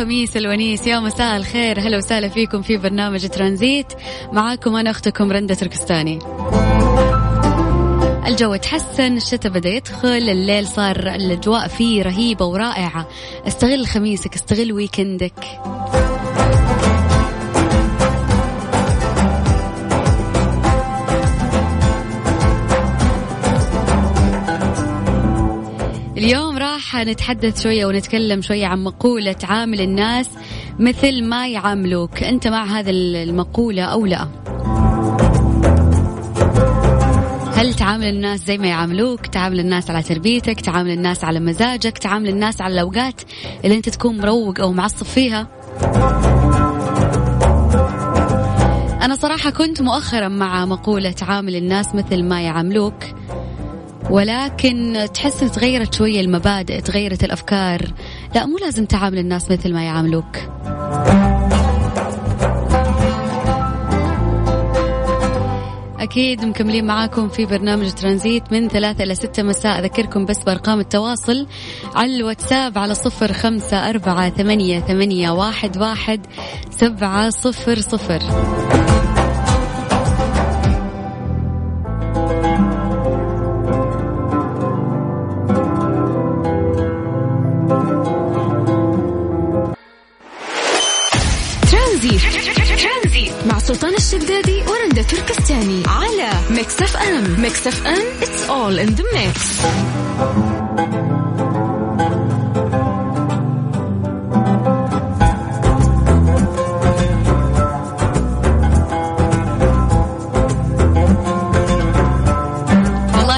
الخميس الونيس يا مساء الخير. هلا وسهلا فيكم في برنامج ترانزيت. معاكم أنا أختكم رندة تركستاني. الجو تحسن الشتاء بدأ يدخل الليل صار الأجواء فيه رهيبة ورائعة. استغل خميسك استغل ويكندك اليوم راح نتحدث شوية ونتكلم شوية عن مقولة عامل الناس مثل ما يعاملوك. أنت مع هذا المقولة أو لا؟ هل تعامل الناس زي ما يعاملوك؟ تعامل الناس على تربيتك تعامل الناس على مزاجك تعامل الناس على الأوقات اللي أنت تكون مروق أو معصب فيها؟ أنا صراحة كنت مؤخرا مع مقولة عامل الناس مثل ما يعاملوك. ولكن تحس تغيرت شوية المبادئ تغيرت الأفكار. لا مو لازم تعامل الناس مثل ما يعاملوك. أكيد مكملين معاكم في برنامج ترانزيت من ثلاثة إلى ستة مساء. أذكركم بس بأرقام التواصل على الواتساب على صفر خمسة أربعة ثمانية, ثمانية واحد, واحد سبعة صفر صفر. Mix FM it's all in the mix.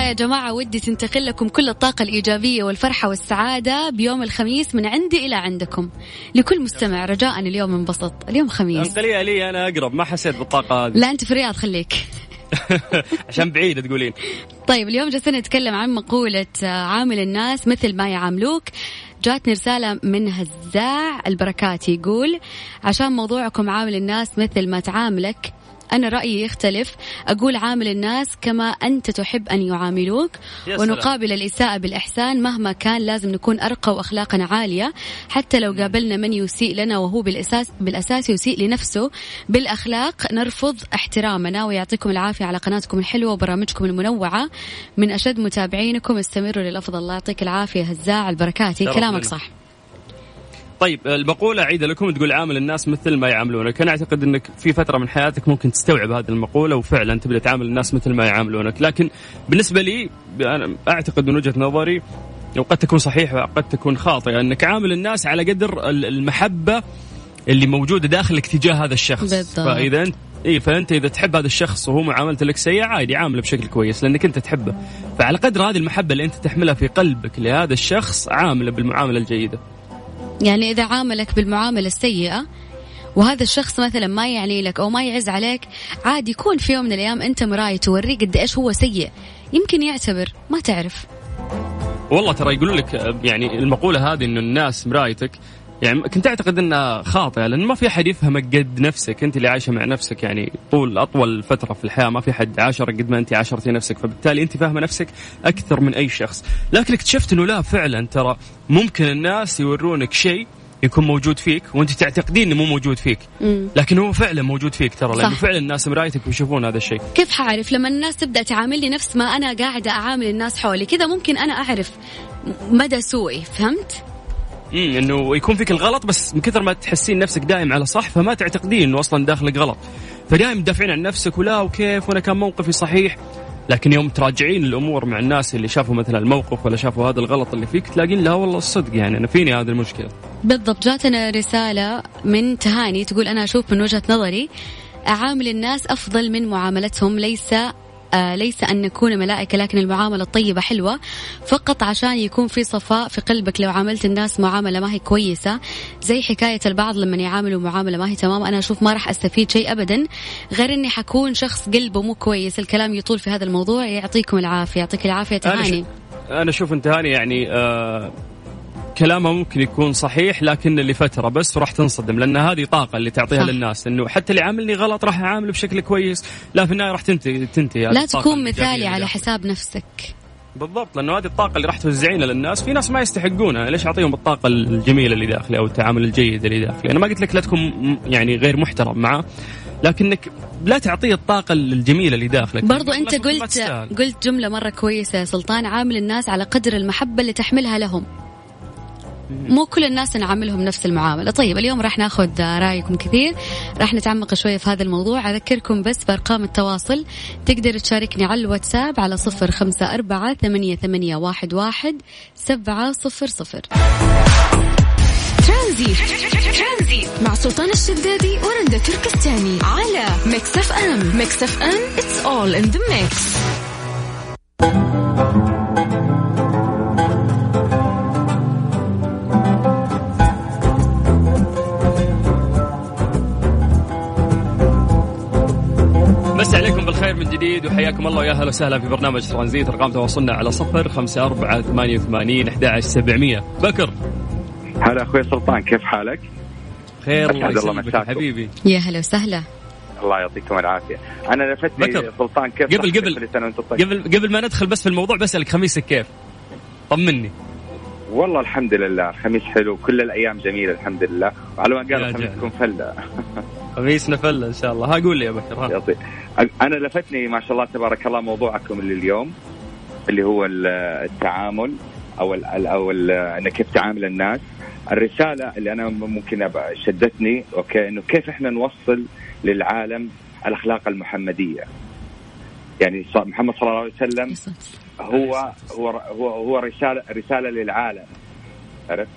يا جماعة ودي تنتقل لكم كل الطاقة الإيجابية والفرحة والسعادة بيوم الخميس من عندي إلى عندكم. لكل مستمع رجاء اليوم انبسط. اليوم خميس. انقليها لي أنا أقرب. ما حسيت بالطاقة هذه. لا أنت في الرياض خليك. عشان بعيدة تقولين. طيب اليوم جالسين نتكلم عن مقولة عامل الناس مثل ما يعاملوك. جاتني رسالة من هزاع البركات يقول عشان موضوعكم عامل الناس مثل ما تعاملك أنا رأيي يختلف. أقول عامل الناس كما أنت تحب أن يعاملوك ونقابل الإساءة بالإحسان مهما كان لازم نكون أرقى وأخلاقنا عالية. حتى لو قابلنا من يسيء لنا وهو بالأساس بالأساس يسيء لنفسه بالأخلاق نرفض احترامنا. ويعطيكم العافية على قناتكم الحلوة وبرامجكم المنوعة. من أشد متابعينكم استمروا للأفضل. الله يعطيك العافية. هزاع البركاتي كلامك صح. طيب المقولة أعيدها لكم تقول عامل الناس مثل ما يعاملونك أنا أعتقد أنك في فترة من حياتك ممكن تستوعب هذه المقولة وفعلا تبدأ تعامل الناس مثل ما يعاملونك. لكن بالنسبة لي أنا أعتقد من وجهة نظري وقد تكون صحيحة وقد تكون خاطئة أنك عامل الناس على قدر المحبة اللي موجودة داخلك تجاه هذا الشخص. بالضبط. فإذا أنت إي فأنت إذا تحب هذا الشخص وهو معاملته لك سيئه عادي عامله بشكل كويس لأنك أنت تحبه. فعلى قدر هذه المحبة اللي أنت تحملها في قلبك لهذا الشخص عامله بالمعاملة الجيدة. يعني إذا عاملك بالمعاملة السيئة وهذا الشخص مثلا ما يعني لك أو ما يعز عليك عادي يكون في يوم من الأيام أنت مراي توريه قد إيش هو سيء. يمكن يعتبر ما تعرف. والله ترى يقولوا لك يعني المقولة هذه إنه الناس مرايتك يعني كنت أعتقد إنها خاطئة لأن ما في أحد يفهمك قد نفسك أنت اللي عايشة مع نفسك يعني طول أطول فترة في الحياة ما في حد عاشرك قد ما أنت عاشرتي نفسك فبالتالي أنت فاهمة نفسك أكثر من أي شخص. لكن اكتشفت إنه لا فعلا ترى ممكن الناس يورونك شيء يكون موجود فيك وأنت تعتقدين إنه مو موجود فيك. مم. لكن هو فعلا موجود فيك ترى لأنه فعلا الناس مرايتك ويشوفون هذا الشيء. كيف حعرف؟ لما الناس تبدأ تعاملني نفس ما أنا قاعدة أعامل الناس حولي كذا ممكن أنا أعرف مدى سوءي فهمت؟ إنه يكون فيك الغلط بس من كثر ما تحسين نفسك دائم على صح فما تعتقدين إنه أصلا داخلك غلط فدائم تدافعين عن نفسك ولا وكيف وأنا كان موقفي صحيح لكن يوم تراجعين الأمور مع الناس اللي شافوا مثلا الموقف ولا شافوا هذا الغلط اللي فيك تلاقين لا والله الصدق يعني أنا فيني هذه المشكلة. بالضبط جاتنا رسالة من تهاني تقول أنا أشوف من وجهة نظري أعامل الناس أفضل من معاملتهم ليس ليس أن نكون ملائكة لكن المعاملة الطيبة حلوة. فقط عشان يكون في صفاء في قلبك لو عاملت الناس معاملة ما هي كويسة. زي حكاية البعض لما يعاملوا معاملة ما هي تمام. أنا أشوف ما راح أستفيد شيء أبدا غير أني حكون شخص قلبه مو كويس. الكلام يطول في هذا الموضوع. يعطيكم العافية. يعطيك العافية تهاني. أنا أشوف أنت هاني يعني آه كلامه ممكن يكون صحيح لكن لفتره بس وراح تنصدم لأن هذه طاقة اللي تعطيها صح. للناس إنه حتى اللي عاملني غلط راح أعامله بشكل كويس لا في النهاية راح تنتهي تنتهي لا تكون مثالي على حساب نفسك. بالضبط لأنه هذه الطاقة اللي راح توزعينها للناس في ناس ما يستحقونها ليش أعطيهم الطاقة الجميلة اللي داخلي أو التعامل الجيد اللي داخلي أنا ما قلت لك لا تكون يعني غير محترم معه لكنك لا تعطيه الطاقة الجميلة اللي داخلك. برضو أنت قلت قلت جملة مرة كويسة يا سلطان عامل الناس على قدر المحبة اللي تحملها لهم. مو كل الناس نعاملهم نفس المعاملة. طيب اليوم راح ناخذ رأيكم كثير. راح نتعمق شوية في هذا الموضوع. أذكركم بس بأرقام التواصل. تقدر تشاركني على الواتساب على صفر خمسة أربعة ثمانية, ثمانية واحد, واحد سبعة صفر صفر. ترانزي مع سلطان الشدادي ورندا تركستاني على Mix FM Mix FM it's all in the mix. بالخير من جديد وحياكم الله ويا أهلا وسهلا في برنامج ترانزيت ارقام تواصلنا على صفر خمسة أربعة ثمانية وثمانين أحد سبعمية. بكر. هلا أخوي سلطان كيف حالك؟ خير الله يسلمك حبيبي. يا هلا وسهلا. الله يعطيكم العافية. أنا لفتني بكر. سلطان كيف قبل قبل قبل قبل ما ندخل بس في الموضوع بسألك خميسك كيف؟ طمني. والله الحمد لله الخميس حلو كل الأيام جميلة الحمد لله. وعلى ما قال خميسكم فلة. خميسنا فله إن شاء الله. ها قول لي يا بكر ها. أنا لفتني ما شاء الله تبارك الله موضوعكم اللي اليوم اللي هو التعامل أو ال أو ال انك كيف تعامل الناس. الرسالة اللي أنا ممكن شدتني أوكي إنه كيف إحنا نوصل للعالم الأخلاق المحمدية. يعني محمد صلى الله عليه وسلم هو هو هو هو رساله رسالة للعالم. عرفت؟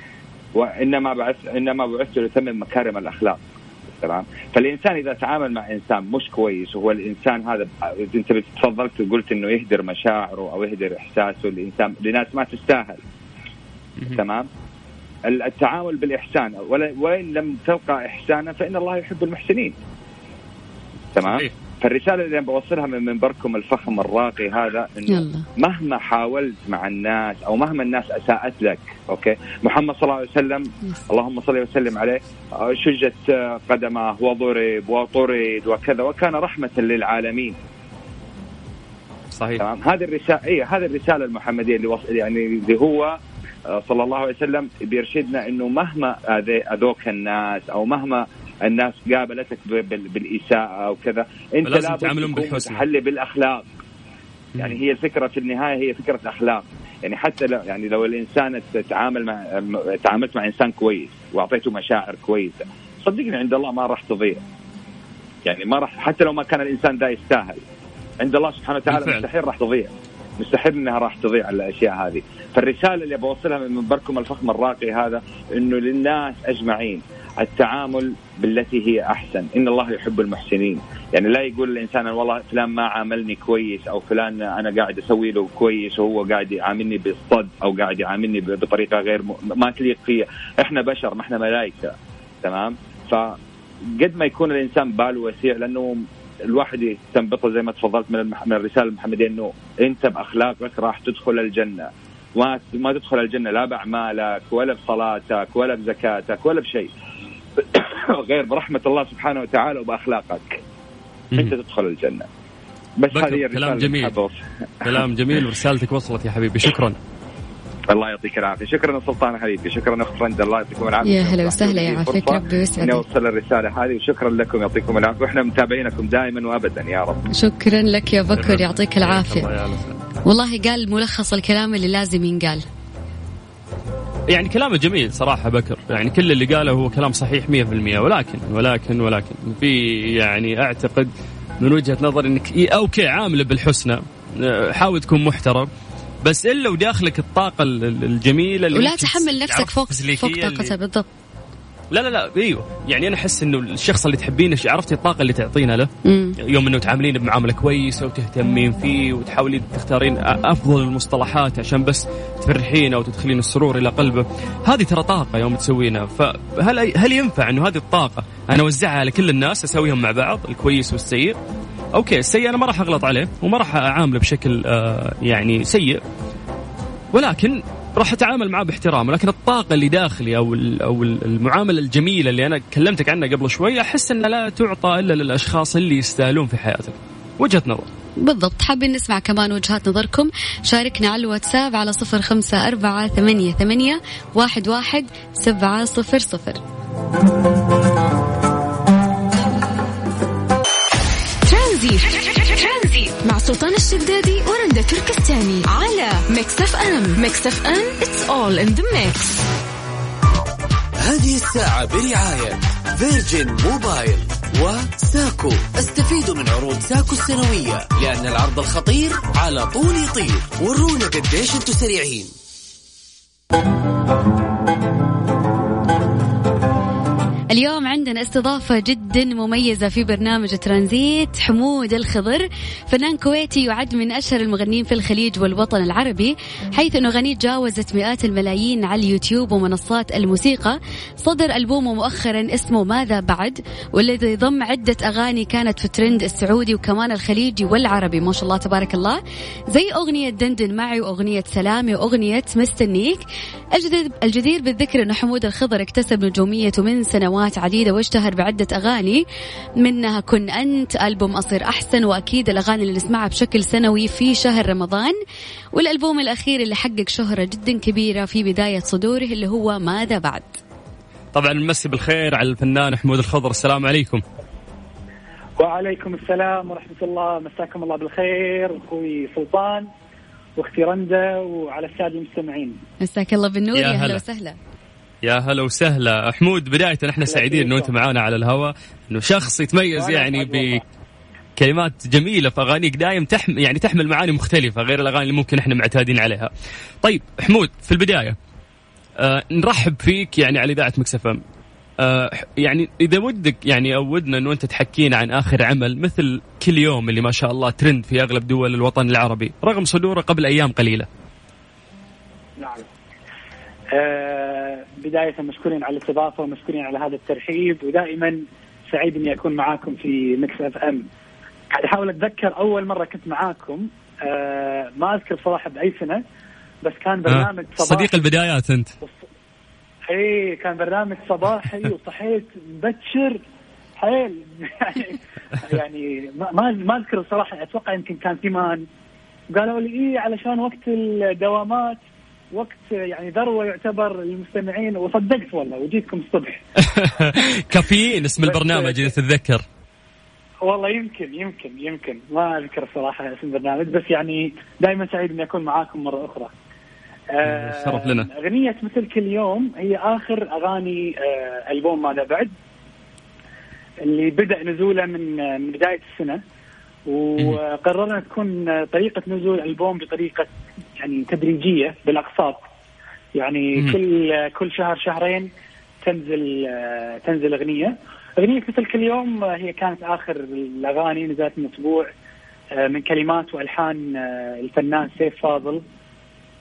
وإنما بعث إنما بعثت لتمم مكارم الأخلاق. تمام فالإنسان إذا تعامل مع إنسان مش كويس وهو الإنسان هذا أنت تفضلت وقلت إنه يهدر مشاعره أو يهدر إحساسه لإنسان لناس ما تستاهل. تمام؟ التعامل بالإحسان وإن لم تلقى احسانا فإن الله يحب المحسنين. تمام؟ فالرسالة اللي بوصلها من منبركم الفخم الراقي هذا إنه مهما حاولت مع الناس أو مهما الناس أساءت لك أوكي؟ محمد صلى الله عليه وسلم اللهم صل وسلم عليه شجت قدمه وضرب وطرد وكذا وكان رحمة للعالمين. صحيح. تمام؟ هذه الرسالة اي هذه الرسالة المحمدية اللي وصل يعني اللي هو صلى الله عليه وسلم بيرشدنا إنه مهما اذوك الناس أو مهما الناس قابلتك بالإساءة أو كذا. أنت لازم تعاملهم بالحسن تحلي بالأخلاق. يعني هي الفكرة في النهاية هي فكرة اخلاق يعني حتى لو يعني لو الإنسان تعامل مع تعاملت مع إنسان كويس وأعطيته مشاعر كويسة صدقني عند الله ما راح تضيع. يعني ما راح حتى لو ما كان الإنسان ذا يستاهل. عند الله سبحانه وتعالى بالفعل. مستحيل راح تضيع. مستحيل إنها راح تضيع الأشياء هذه. فالرسالة اللي بوصلها من منبركم الفخم الراقي هذا إنه للناس أجمعين. التعامل بالتي هي أحسن. إن الله يحب المحسنين. يعني لا يقول الإنسان والله فلان ما عاملني كويس أو فلان أنا قاعد أسوي له كويس وهو قاعد يعاملني بالصد أو قاعد يعاملني بطريقة غير م... ما تليق فيه إحنا بشر ما إحنا ملائكة. تمام؟ فقد ما يكون الإنسان باله وسيع لأنه الواحد يستنبطه زي ما تفضلت من, المح... من الرسالة المحمدية إنه أنت بأخلاقك راح تدخل الجنة. ما ما تدخل الجنة لا بأعمالك ولا بصلاتك ولا بزكاتك ولا بشيء. غير برحمة الله سبحانه وتعالى وبأخلاقك. أنت تدخل الجنة. بس هذه كلام جميل. كلام جميل. ورسالتك وصلت يا حبيبي. شكرا. الله يعطيك العافية. شكرا سلطان حبيبي. شكرا أخت رند الله يعطيكم العافية. يا هلا وسهلا يعافيك ربي يسعدك. نوصل الرسالة هذه. وشكرا لكم. يعطيكم العافية. وإحنا متابعينكم دائما وابدا يا رب. شكرا لك يا بكر. يعطيك العافية. والله قال ملخص الكلام اللي لازم ينقال. يعني كلامه جميل صراحة بكر. يعني كل اللي قاله هو كلام صحيح 100% ولكن ولكن ولكن في يعني أعتقد من وجهة نظر أنك أوكي عامله بالحسنى. حاول تكون محترم. بس إلا وداخلك الطاقة الجميلة اللي ولا تحمل نفسك فوق فوق طاقتها بالضبط. لا لا لا إيوه. يعني أنا أحس إنه الشخص اللي تحبينه عرفتي الطاقة اللي تعطينه له؟ مم. يوم إنه تعاملينه بمعاملة كويسة وتهتمين فيه وتحاولين تختارين أفضل المصطلحات عشان بس تفرحينه وتدخلين السرور إلى قلبه. هذه ترى طاقة يوم تسوينها. فهل هل ينفع إنه هذه الطاقة أنا أوزعها على كل الناس أسويهم مع بعض الكويس والسيء؟ أوكي السيء أنا ما راح أغلط عليه وما راح أعامله بشكل آه يعني سيء. ولكن راح أتعامل معاه باحترام لكن الطاقة اللي داخلي أو أو المعاملة الجميلة اللي أنا كلمتك عنها قبل شوي أحس إنها لا تعطى إلا للأشخاص اللي يستاهلون في حياتك. وجهة نظر. بالضبط. حابين نسمع كمان وجهات نظركم. شاركنا على الواتساب على صفر خمسة أربعة ثمانية, ثمانية واحد, واحد سبعة صفر صفر. سلطان الشدادي ورندا تركستاني على Mix FM Mix FM it's all in the mix. هذه الساعة برعاية Virgin Mobile وساكو. استفيدوا من عروض ساكو السنوية لأن العرض الخطير على طول يطير ورونا قديش أنتم سريعين. اليوم عندنا استضافة جدا مميزة في برنامج ترانزيت حمود الخضر. فنان كويتي يعد من أشهر المغنيين في الخليج والوطن العربي حيث أنه غني جاوزت مئات الملايين على اليوتيوب ومنصات الموسيقى. صدر ألبومه مؤخرا اسمه ماذا بعد والذي يضم عدة أغاني كانت في ترند السعودي وكمان الخليجي والعربي. ما شاء الله تبارك الله. زي أغنية دندن معي وأغنية سلامي وأغنية مستنيك. الجدير, بالذكر أنه حمود الخضر اكتسب نجوميته من سنوات سنوات عديدة واشتهر بعدة أغاني منها كن أنت ألبوم أصير أحسن وأكيد الأغاني اللي نسمعها بشكل سنوي في شهر رمضان. والألبوم الأخير اللي حقق شهرة جدا كبيرة في بداية صدوره اللي هو ماذا بعد؟ طبعا نمسي بالخير على الفنان حمود الخضر. السلام عليكم. وعليكم السلام ورحمة الله. مساكم الله بالخير. أخوي سلطان واختي رندا وعلى السادة المستمعين. مساك الله بالنور. يا هلا. وسهلا. يا هلا وسهلا حمود بداية إحنا سعيدين إنه أنت معانا على الهواء إنه شخص يتميز يعني بكلمات جميلة في أغانيك دايم تحمل يعني تحمل معاني مختلفة غير الأغاني اللي ممكن إحنا معتادين عليها. طيب حمود في البداية آه نرحب فيك يعني على إذاعة Mix FM. آه يعني إذا ودك يعني أو ودنا إنه أنت تحكينا عن آخر عمل مثل كل يوم اللي ما شاء الله ترند في أغلب دول الوطن العربي رغم صدوره قبل أيام قليلة. نعم. آه بداية مشكورين على الاستضافة ومشكورين على هذا الترحيب ودائما سعيد إني أكون معاكم في Mix FM. قاعد أحاول أتذكر أول مرة كنت معاكم. آه ما أذكر صراحة باي سنة بس كان برنامج آه صديق البدايات أنت. إي كان برنامج صباحي وصحيت مبكر. حيل. يعني يعني ما ما أذكر الصراحه أتوقع يمكن كان ثمان قالوا لي إيه علشان وقت الدوامات وقت يعني ذروة يعتبر للمستمعين وصدقت والله وجيتكم الصبح. كافيين اسم البرنامج إذا تتذكر. والله يمكن يمكن يمكن. ما أذكر صراحة اسم البرنامج بس يعني دائما سعيد إني أكون معاكم مرة أخرى. آه شرف لنا. أغنية مثل كل يوم هي آخر أغاني آه ألبوم ماذا بعد اللي بدأ نزوله من من بداية السنة. وقررنا تكون طريقة نزول الالبوم بطريقة يعني تدريجية بالأقساط. يعني مم. كل كل شهر شهرين تنزل تنزل أغنية. أغنية مثل كل يوم هي كانت آخر الأغاني نزلت من أسبوع من كلمات وألحان الفنان سيف فاضل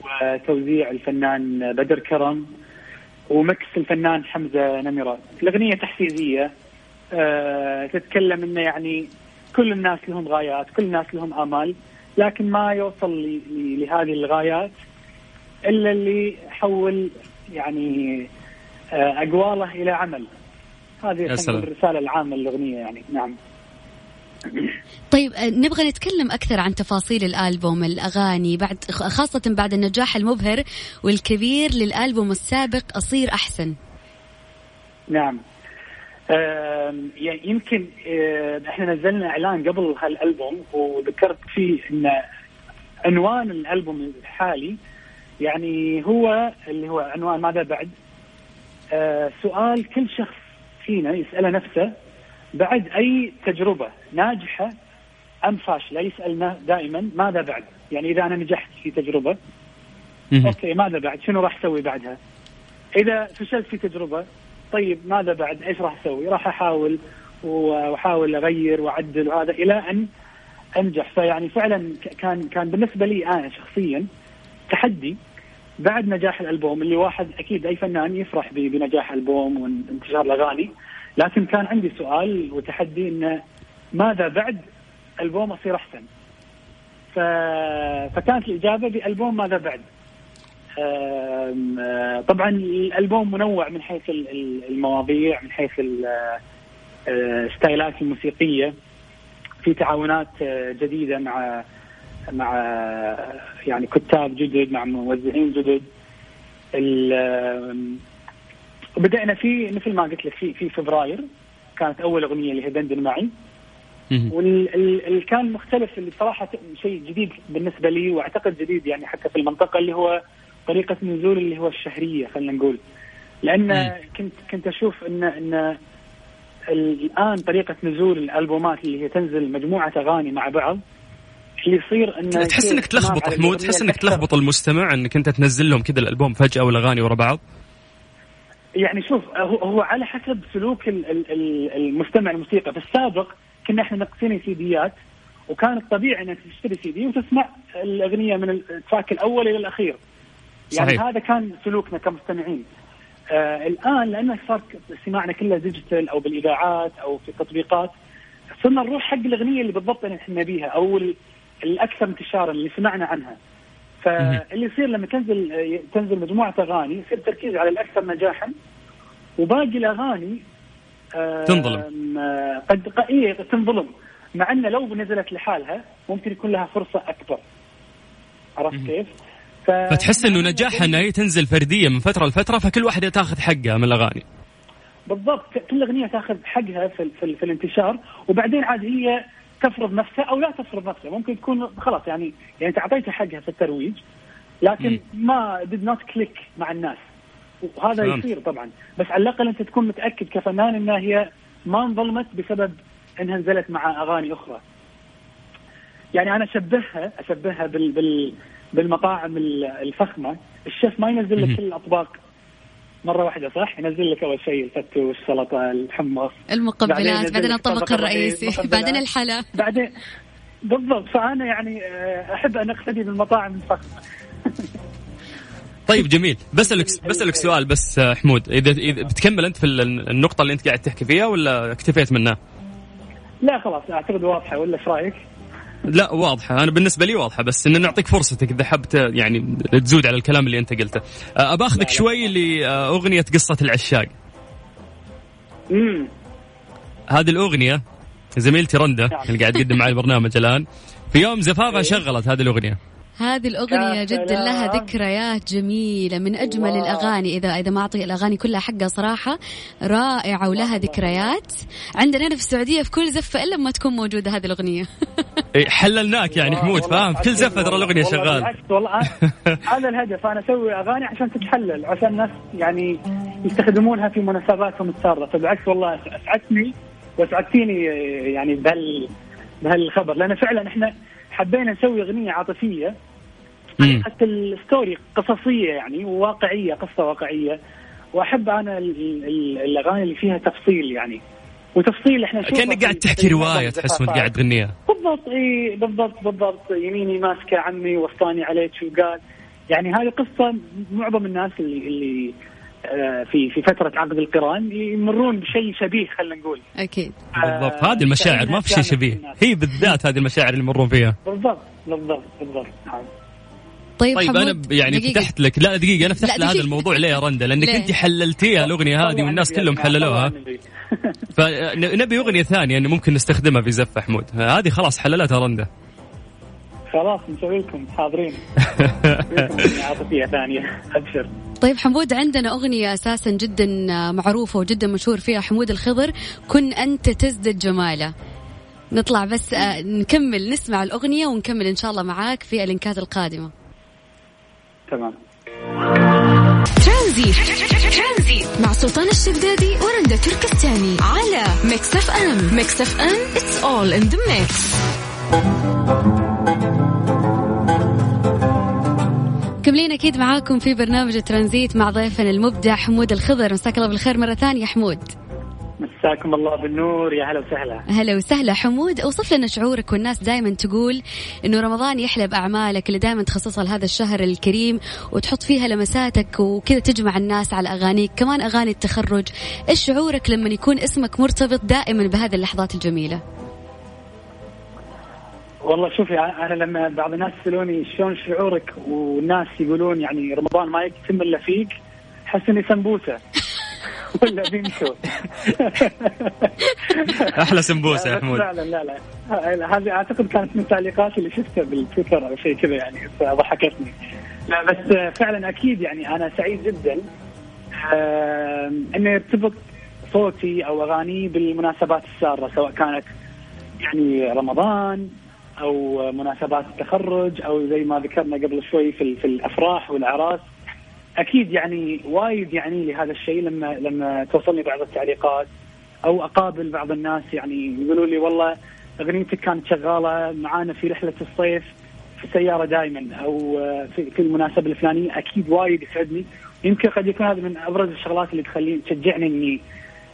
وتوزيع الفنان بدر كرم ومكس الفنان حمزة نمرة. الأغنية تحفيزية تتكلم إنه يعني كل الناس لهم غايات كل الناس لهم آمال. لكن ما يوصل لهذه الغايات إلا اللي حول يعني أقواله إلى عمل. هذه الرسالة العامة للأغنية يعني. نعم. طيب نبغى نتكلم أكثر عن تفاصيل الألبوم الأغاني بعد خاصة بعد النجاح المبهر والكبير للألبوم السابق أصير أحسن. نعم. يعني يمكن إحنا نزلنا إعلان قبل هالألبوم وذكرت فيه إن عنوان الألبوم الحالي يعني هو اللي هو عنوان ماذا بعد سؤال كل شخص فينا يسأله نفسه بعد أي تجربة ناجحة أم فاشلة يسألنا دائما ماذا بعد؟ يعني إذا أنا نجحت في تجربة أوكي ماذا بعد؟ شنو راح أسوي بعدها؟ إذا فشلت في تجربة طيب ماذا بعد؟ إيش راح أسوي؟ راح أحاول وأحاول أغير وأعدل وهذا إلى أن أنجح. فيعني فعلا كان كان بالنسبة لي أنا شخصيا تحدي بعد نجاح الألبوم اللي واحد أكيد أي فنان يفرح بنجاح البوم وانتشار الأغاني. لكن كان عندي سؤال وتحدي إنه ماذا بعد ألبوم أصير أحسن؟ ف... فكانت الإجابة بألبوم ماذا بعد؟ طبعا الألبوم منوع من حيث المواضيع من حيث الستايلات الموسيقية. في تعاونات جديدة مع مع يعني كتاب جدد مع موزعين جدد. بدأنا في مثل ما قلت لك في في فبراير. كانت أول أغنية اللي هي دندن معي. واللي كان مختلف اللي صراحة شيء جديد بالنسبة لي وأعتقد جديد يعني حتى في المنطقة اللي هو طريقة نزول اللي هو الشهرية خلينا نقول. لأن كنت كنت أشوف أن أن الآن طريقة نزول الألبومات اللي هي تنزل مجموعة أغاني مع بعض اللي يصير انه تحس إنك تلخبط حمود تحس إنك تلخبط المستمع إنك أنت تنزل لهم كذا الألبوم فجأة والاغاني ورا بعض. يعني شوف هو على حسب سلوك المستمع الموسيقى. في السابق كنا إحنا نقتني سيديات وكان الطبيعي إنك تشتري سي دي وتسمع الأغنية من ال track الأول إلى الأخير. يعني صحيح. هذا كان سلوكنا كمستمعين. آه الآن لأنه صار سماعنا كله ديجيتال أو بالإذاعات أو في التطبيقات صرنا نروح حق الأغنية اللي بالضبط إحنا بيها أو الأكثر انتشارا اللي سمعنا عنها. فاللي يصير لما تنزل تنزل مجموعة أغاني يصير التركيز على الأكثر نجاحا. وباقي الأغاني تنظلم. قد إيه تنظلم. مع إنه لو نزلت لحالها ممكن يكون لها فرصة أكبر. عرفت كيف؟ ف... فتحس إنه نجاحها إنها هي تنزل فردية من فترة لفترة فكل واحدة تاخذ حقها من الأغاني. بالضبط كل أغنية تاخذ حقها في, في, في الانتشار وبعدين عاد هي تفرض نفسها أو لا تفرض نفسها. ممكن تكون خلاص يعني يعني أنت اعطيتها حقها في الترويج لكن م. ما did not click مع الناس. وهذا سلام. يصير طبعا. بس على الأقل أنت تكون متأكد كفنان إنها هي ما انظلمت بسبب إنها نزلت مع أغاني أخرى. يعني أنا أشبهها أشبهها بال, بال بالمطاعم الفخمة. الشيف ما ينزل لك كل الاطباق مرة واحدة صح؟ ينزل لك أول شيء الفتو السلطه الحمص. المقبلات بعدين الطبق الرئيسي بعدين الحلا. بعدين بالضبط فأنا يعني آه، أحب أن أقتدي بالمطاعم الفخمة. طيب جميل. بسألك بسألك سؤال بس آه، حمود. إذا إذا بتكمل أنت في النقطة اللي أنت قاعد تحكي فيها ولا اكتفيت منها؟ لا خلاص أعتقد واضحة ولا إيش رأيك؟ لا واضحة. أنا بالنسبة لي واضحة بس إن نعطيك فرصتك إذا حبت يعني تزود على الكلام اللي أنت قلته. أبى أخذك شوي لأغنية قصة العشاق. امم هذه الأغنية زميلتي رندا نعم. اللي قاعد تقدم معي البرنامج الآن في يوم زفافها إيه. شغلت هذه الأغنية. هذه الأغنية جدا لها ذكريات جميلة من أجمل واو. الأغاني. إذا إذا ما أعطي الأغاني كلها حقها صراحة رائعة ولها ذكريات. عندنا هنا في السعودية في كل زفة إلا ما تكون موجودة هذه الأغنية. إيه، حللناك يعني حمود فاهم؟ كل زفة ترى الأغنية شغال. والله هذا الهدف أنا أسوي أغاني عشان تتحلل عشان الناس يعني يستخدمونها في مناسباتهم السارة. فبالعكس والله أسعدتني وأسعدتيني يعني بهال بهالخبر. لأن فعلا إحنا حبينا نسوي أغنية عاطفية. حتى الستوري قصصية يعني وواقعية قصة واقعية. وأحب أنا الأغاني اللي فيها تفصيل يعني. وتفصيل إحنا كأنك قاعد تحكي رواية تحس وانت قاعد تغنيها. بالضبط إي بالضبط بالضبط. يميني ماسكة عمي وصاني عليك شو قال. يعني هذه قصة معظم الناس اللي اللي في في فترة عقد القران يمرون بشيء شبيه خلينا نقول. أكيد. بالضبط. هذه المشاعر ما في شيء شبيه. هي بالذات هذه المشاعر اللي يمرون فيها. بالضبط بالضبط بالضبط. نعم. طيب, طيب أنا يعني دقيقة. فتحت لك. لا دقيقة أنا فتحت لهذا الموضوع ليه يا رندا؟ لأنك أنت حللتيها الأغنية هذه والناس كلهم حللوها. فنبي أغنية ثانية انه ممكن نستخدمها في زفة حمود. هذه خلاص حللتها رندا. خلاص نسوي لكم حاضرين. عاطفيه ثانية ابشر طيب حمود عندنا أغنية أساسا جدا معروفة وجدا مشهور فيها حمود الخضر كن أنت تزدد جماله نطلع بس آه، نكمل نسمع الأغنية ونكمل إن شاء الله معاك في الإنكات القادمة. تمام. ترانزي. مع سلطان الشدادي ورندا تركستاني على Mix FM. Mix FM it's all in the mix. مكملين أكيد معاكم في برنامج ترانزيت مع ضيفنا المبدع حمود الخضر. مساك الله بالخير مرة ثانية حمود. مساكم الله بالنور. يا هلا وسهلا. هلا وسهلا حمود. أوصف لنا شعورك والناس دائما تقول إنه رمضان يحلى باعمالك اللي دائما تخصصها لهذا الشهر الكريم وتحط فيها لمساتك وكذا تجمع الناس على أغانيك. كمان أغاني التخرج. إيش شعورك لما يكون اسمك مرتبط دائما بهذه اللحظات الجميلة؟ والله شوفي أنا لما بعض الناس يسألوني شلون شعورك والناس يقولون يعني رمضان ما يتم إلا فيك أحس إني سمبوسة. ولا بيمشوا. أحلى سمبوسة يا حمود. فعلا لا لا هذه أعتقد كانت من التعليقات اللي شفتها بالتويتر أو شيء كذا يعني ضحكتني لا بس فعلا أكيد يعني أنا سعيد جدا انه يرتبط صوتي أو أغاني بالمناسبات السارة سواء كانت يعني رمضان أو مناسبات التخرج أو زي ما ذكرنا قبل شوي في, في الأفراح والأعراس. أكيد يعني وايد يعني لي هذا الشيء لما لما توصلني بعض التعليقات أو أقابل بعض الناس يعني يقولوا لي والله أغنيتك كانت شغالة معانا في رحلة الصيف في السيارة دائما أو في, في المناسبة الفلانية. أكيد وايد يسعدني. يمكن قد يكون هذا من أبرز الشغلات اللي تخليني تشجعني إني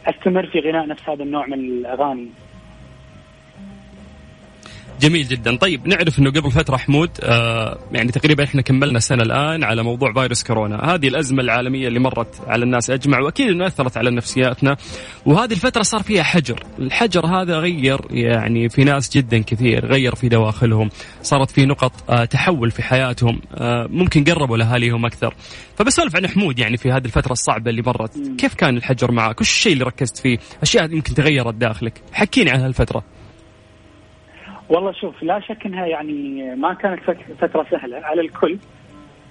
أستمر في غناء نفس هذا النوع من الأغاني. جميل جدا. طيب نعرف إنه قبل فترة حمود آه يعني تقريبا إحنا كملنا سنة الآن على موضوع فيروس كورونا. هذه الأزمة العالمية اللي مرت على الناس أجمع وأكيد إنه أثرت على نفسياتنا. وهذه الفترة صار فيها حجر. الحجر هذا غير يعني في ناس جدا كثير غير في دواخلهم. صارت في نقط آه تحول في حياتهم آه ممكن قربوا لأهاليهم أكثر. فبسولف عن حمود يعني في هذه الفترة الصعبة اللي مرت. كيف كان الحجر معك؟ وش الشيء اللي ركزت فيه؟ أشياء يمكن تغيرت داخلك؟ حكيني عن هالفترة. والله شوف لا شك إنها يعني ما كانت فترة سهلة على الكل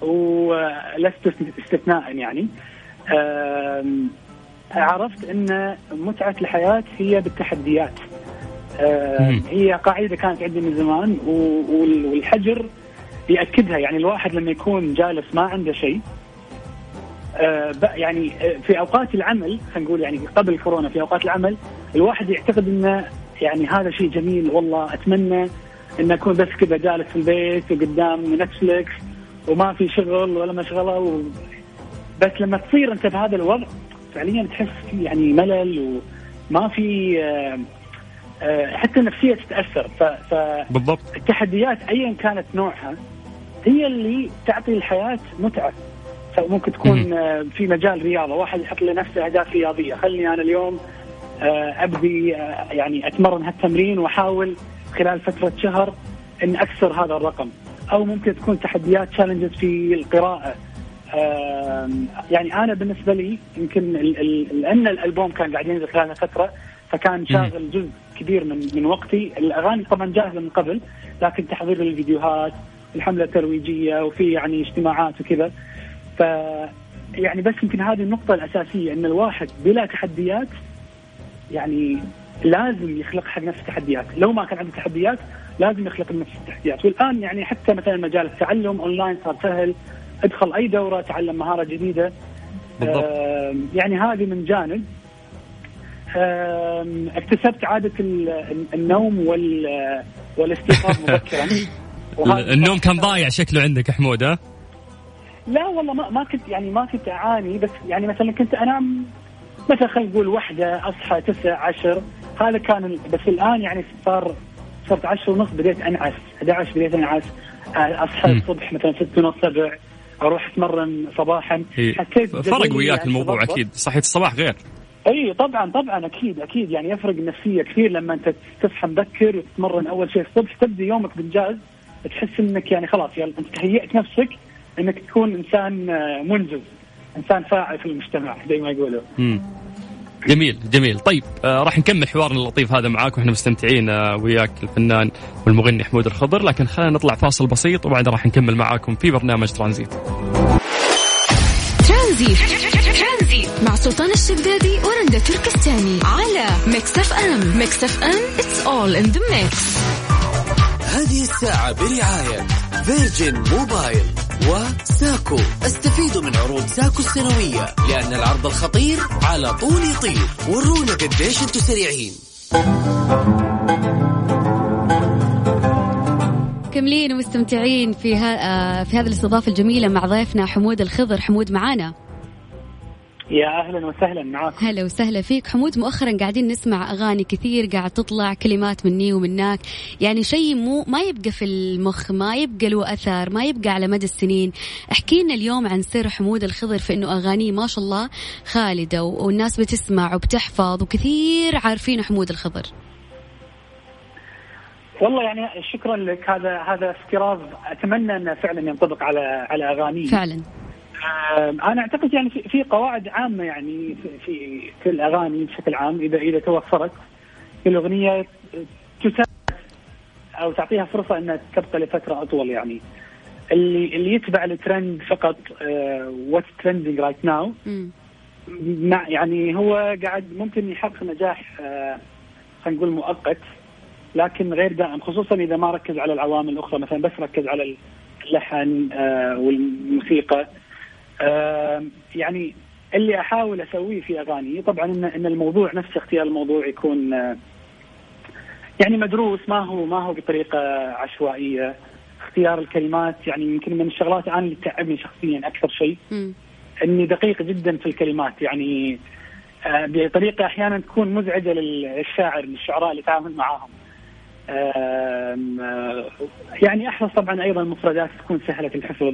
ولست استثناء يعني. عرفت إن متعة الحياة هي بالتحديات. هي قاعدة كانت عندي من زمان والحجر يأكدها. يعني الواحد لما يكون جالس ما عنده شيء يعني في أوقات العمل خلينا نقول يعني قبل كورونا في أوقات العمل الواحد يعتقد إنه يعني هذا شيء جميل والله. أتمنى إن أكون بس كذا جالس في البيت وقدام نتفلكس وما في شغل ولا مشغلة و... بس لما تصير أنت بهذا الوضع فعليا تحس في يعني ملل وما في آه آه حتى النفسية تتأثر. ف... ف... بالضبط. التحديات ايا كانت نوعها هي اللي تعطي الحياة متعة. ممكن تكون آه في مجال رياضة واحد يحط لنفسه أهداف رياضية. خلني أنا اليوم أبدي يعني أتمرن هالتمرين وأحاول خلال فترة شهر إن أكسر هذا الرقم. أو ممكن تكون تحديات تشالنجز في القراءة. يعني أنا بالنسبة لي يمكن لأن الألبوم كان قاعد ينزل خلال فترة فكان شاغل جزء كبير من من وقتي. الأغاني طبعا جاهزة من قبل لكن تحضير الفيديوهات الحملة الترويجية وفي يعني اجتماعات وكذا. ف يعني بس يمكن هذه النقطة الأساسية إن الواحد بلا تحديات يعني لازم يخلق حق نفسه تحديات لو ما كان عنده تحديات لازم يخلق لنفسه تحديات والآن يعني حتى مثلا مجال التعلم اونلاين صار سهل. ادخل أي دورة تعلم مهارة جديدة. بالضبط. آه يعني هذه من جانب. آه اكتسبت عادة النوم وال والاستيقاظ مبكرا. النوم كان ضايع شكله عندك حمود ها؟ لا والله ما ما كنت يعني ما كنت أعاني. بس يعني مثلا كنت أنام مثلا خلينا نقول واحدة أصحى تسع عشر؟ هذا كان بس الآن يعني صار صرت عشر ونص بديت أنعس. 11 بديت أنعس. أصحى الصبح مثلا ست ونص سبع أروح أتمرن صباحا. حسيت فرق وياك يعني الموضوع أكيد. صحية الصباح غير. إي طبعا طبعا أكيد أكيد. يعني يفرق النفسية كثير لما أنت تصحى مبكر وتتمرن أول شيء الصبح تبدأ يومك بانجاز تحس إنك يعني خلاص يلا أنت تهيئت نفسك إنك تكون إنسان منجز إنسان فاعل في المجتمع زي ما يقولوا. امم جميل جميل. طيب آه راح نكمل حوارنا اللطيف هذا معاك وإحنا مستمتعين آه وياك الفنان والمغني حمود الخضر. لكن خلينا نطلع فاصل بسيط وبعدها راح نكمل معاكم في برنامج Tranzit. Tranzit. Tranzit. مع سلطان الشدادي ورندا تركستاني على Mix FM. Mix FM it's all in the mix هذه الساعة برعاية فيرجن موبايل وساكو. استفيدوا من عروض ساكو السنوية لأن العرض الخطير على طول يطير. ورونا قديش أنتم سريعين. مكملين ومستمتعين في ها آه، في هذه الاستضافة الجميلة مع ضيفنا حمود الخضر. حمود معانا. يا أهلا وسهلا معاكم هلا وسهلا فيك. حمود مؤخرا قاعدين نسمع أغاني كثير قاعد تطلع كلمات مني ومنك يعني شيء مو ما يبقى في المخ ما يبقى له اثر ما يبقى على مدى السنين. احكي لنا اليوم عن سر حمود الخضر في إنه أغانيه ما شاء الله خالدة والناس بتسمع وبتحفظ وكثير عارفين حمود الخضر. والله يعني شكرا لك. هذا هذا افتراض أتمنى أنه فعلا ينطبق على على اغاني فعلا. أنا أعتقد يعني في, قواعد عامة يعني في, في الاغاني بشكل عام اذا إذا توفرت الاغنيه تساعد أو تعطيها فرصة إنها تبقى لفترة أطول يعني. اللي اللي يتبع الترند فقط what's trending right now يعني هو قاعد ممكن يحقق نجاح uh, خلينا نقول مؤقت لكن غير دائم خصوصا إذا ما ركز على العوامل الأخرى مثلا بس ركز على اللحن آه والموسيقى. آه يعني اللي أحاول أسويه في أغاني طبعا ان إن الموضوع نفس اختيار الموضوع يكون آه يعني مدروس ما هو ما هو بطريقة عشوائية. اختيار الكلمات يعني يمكن من الشغلات أنا اللي تعبني شخصيا أكثر شيء. إني دقيق جدا في الكلمات يعني آه بطريقة أحيانا تكون مزعجة للشاعر للشعراء اللي تعامل معاهم. يعني أحرص طبعا أيضا المفردات تكون سهلة الحفظ.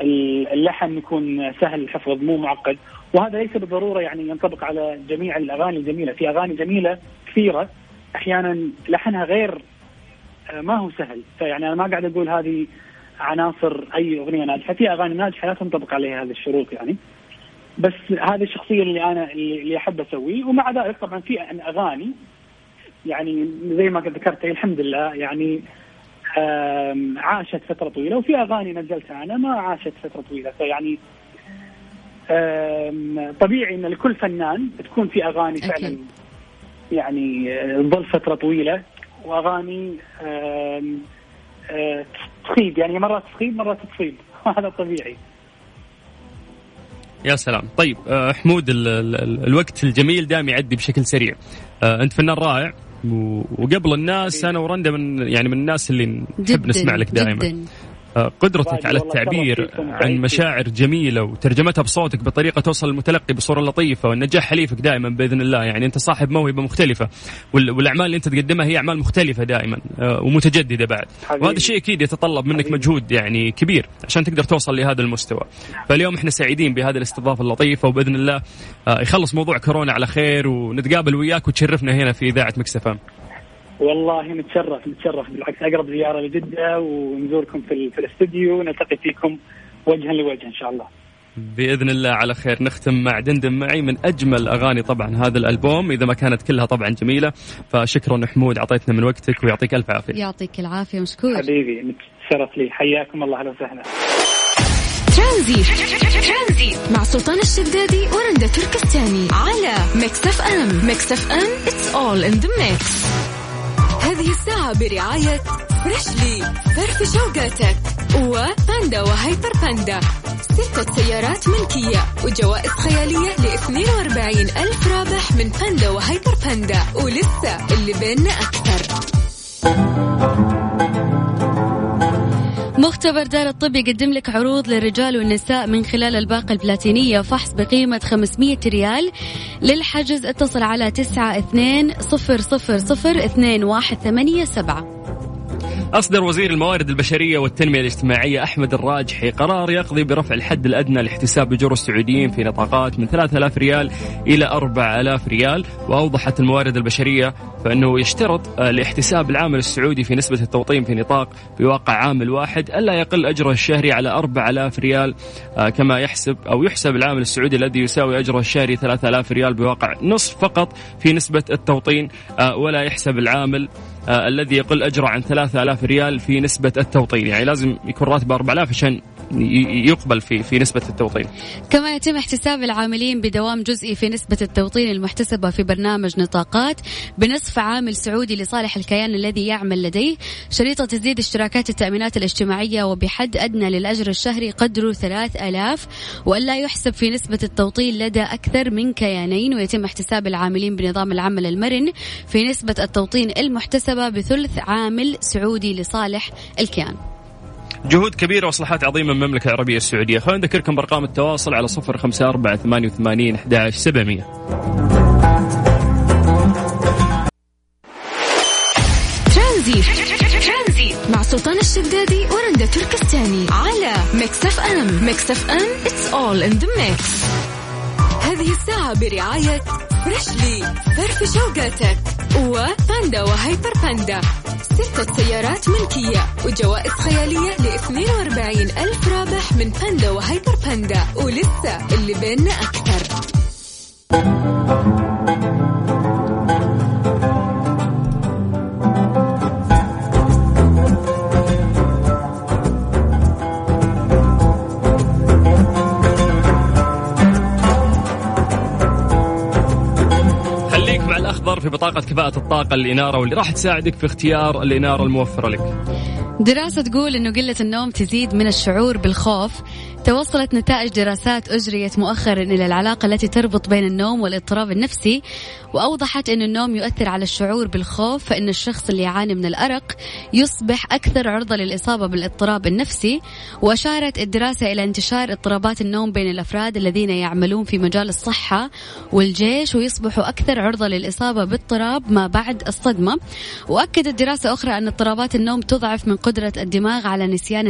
اللحن يكون سهل الحفظ مو معقد. وهذا ليس بالضرورة يعني ينطبق على جميع الأغاني الجميله في أغاني جميلة كثيرة أحيانا لحنها غير ما هو سهل. فيعني أنا ما قاعد أقول هذه عناصر أي أغنية ناجحة. في أغاني ناجحة لا تنطبق عليها هذه الشروط يعني. بس هذه الشخصية اللي أنا اللي أحب أسويه. ومع ذلك طبعا في أغاني يعني زي ما ذكرت الحمد لله يعني عاشت فترة طويلة وفي أغاني نزلتها أنا ما عاشت فترة طويلة. فيعني طبيعي إن لكل فنان تكون في أغاني فعلا يعني تظل فترة طويلة وأغاني تصيب يعني مرات تصيب مرات تصيب. هذا طبيعي. يا سلام. طيب حمود ال ال الوقت الجميل دائم يعدي بشكل سريع. أنت فنان رائع. وقبل الناس أنا ورندا من يعني من الناس اللي نحب نسمع لك دائما جداً. قدرتك على التعبير عن مشاعر جميلة وترجمتها بصوتك بطريقة توصل للمتلقي بصورة لطيفة والنجاح حليفك دائما بإذن الله. يعني أنت صاحب موهبة مختلفة والأعمال اللي أنت تقدمها هي أعمال مختلفة دائما ومتجددة بعد. حبيبي. وهذا الشيء أكيد يتطلب منك حبيبي. مجهود يعني كبير عشان تقدر توصل لهذا المستوى. فاليوم إحنا سعيدين بهذه الاستضافة اللطيفة وبإذن الله يخلص موضوع كورونا على خير ونتقابل وياك وتشرفنا هنا في إذاعة مكسفة والله نتشرف نتشرف بالعكس. أقرب زيارة لجدة ونزوركم في, في الاستديو ونلتقي فيكم وجها لوجه إن شاء الله. بإذن الله على خير. نختم مع دندن معي من أجمل أغاني طبعا هذا الألبوم إذا ما كانت كلها طبعا جميلة. فشكرا حمود أعطيتنا من وقتك ويعطيك ألف عافية. يعطيك العافية مشكور. حبيبي متشرف لي. حياكم الله. أهلا وسهلا. ترانزي مع سلطان الشدادي ورندا تركستاني. على Mix FM. Mix FM it's all in the mix هذه الساعة برعاية Freshly فرفش أوقاتك وباندا وهايبر باندا. ستة سيارات ملكية وجوائز خيالية ل 42 ألف رابح من باندا وهايبر باندا. ولسه اللي بيننا أكثر. مختبر دار الطب يقدم لك عروض للرجال والنساء من خلال الباقة البلاتينية فحص بقيمة 500 ريال للحجز اتصل على 92 صفر صفر صفر اثنين واحد ثمانية سبعة. أصدر وزير الموارد البشرية والتنمية الاجتماعية أحمد الراجحي قرار يقضي برفع الحد الأدنى لاحتساب أجور السعوديين في نطاقات من 3000 ريال إلى 4000 ريال وأوضحت الموارد البشرية فإنه يشترط لاحتساب العامل السعودي في نسبة التوطين في نطاق بواقع عامل واحد ألا يقل أجره الشهري على 4000 ريال كما يحسب أو يحسب العامل السعودي الذي يساوي أجره الشهري 3000 ريال بواقع نصف فقط في نسبة التوطين ولا يحسب العامل الذي يقل أجره عن 3000 ريال في نسبة التوطين. يعني لازم يكون راتبه 4000 عشان يقبل في في نسبة التوطين. كما يتم احتساب العاملين بدوام جزئي في نسبة التوطين المحتسبة في برنامج نطاقات بنصف عامل سعودي لصالح الكيان الذي يعمل لديه شريطة تزيد اشتراكات التأمينات الاجتماعية وبحد أدنى للأجر الشهري قدره 3000 والا يحسب في نسبة التوطين لدى أكثر من كيانين ويتم احتساب العاملين بنظام العمل المرن في نسبة التوطين المحتسبة بثلث عامل سعودي لصالح الكيان. جهود كبيرة وإصلاحات عظيمة من المملكة العربية السعودية. خلينا نذكركم بأرقام التواصل على صفر خمسة أربعة ثمانية وثمانين أحد سبعمية. مع سلطان الشدادي ورندا تركستاني. على Mix FM. Mix FM. It's all in the mix. هذه الساعة برعاية Freshly فرفش أوقاتك وباندا وهايبر باندا. ستة سيارات ملكية وجوائز خيالية ل 42 ألف رابح من باندا وهايبر باندا. ولسه اللي بيننا أكثر. بطاقة كفاءة الطاقة الإنارة واللي راح تساعدك في اختيار الإنارة الموفرة لك. دراسة تقول أنه قلة النوم تزيد من الشعور بالخوف. توصلت نتائج دراسات أجريت مؤخرا إلى العلاقة التي تربط بين النوم والاضطراب النفسي وأوضحت أن النوم يؤثر على الشعور بالخوف فإن الشخص اللي يعاني من الأرق يصبح أكثر عرضة للإصابة بالاضطراب النفسي. وأشارت الدراسة إلى انتشار اضطرابات النوم بين الأفراد الذين يعملون في مجال الصحة والجيش ويصبحوا أكثر عرضة للإصابة باضطراب ما بعد الصدمة. وأكدت دراسة أخرى أن اضطرابات النوم تضعف من قدرة الدماغ على نسيان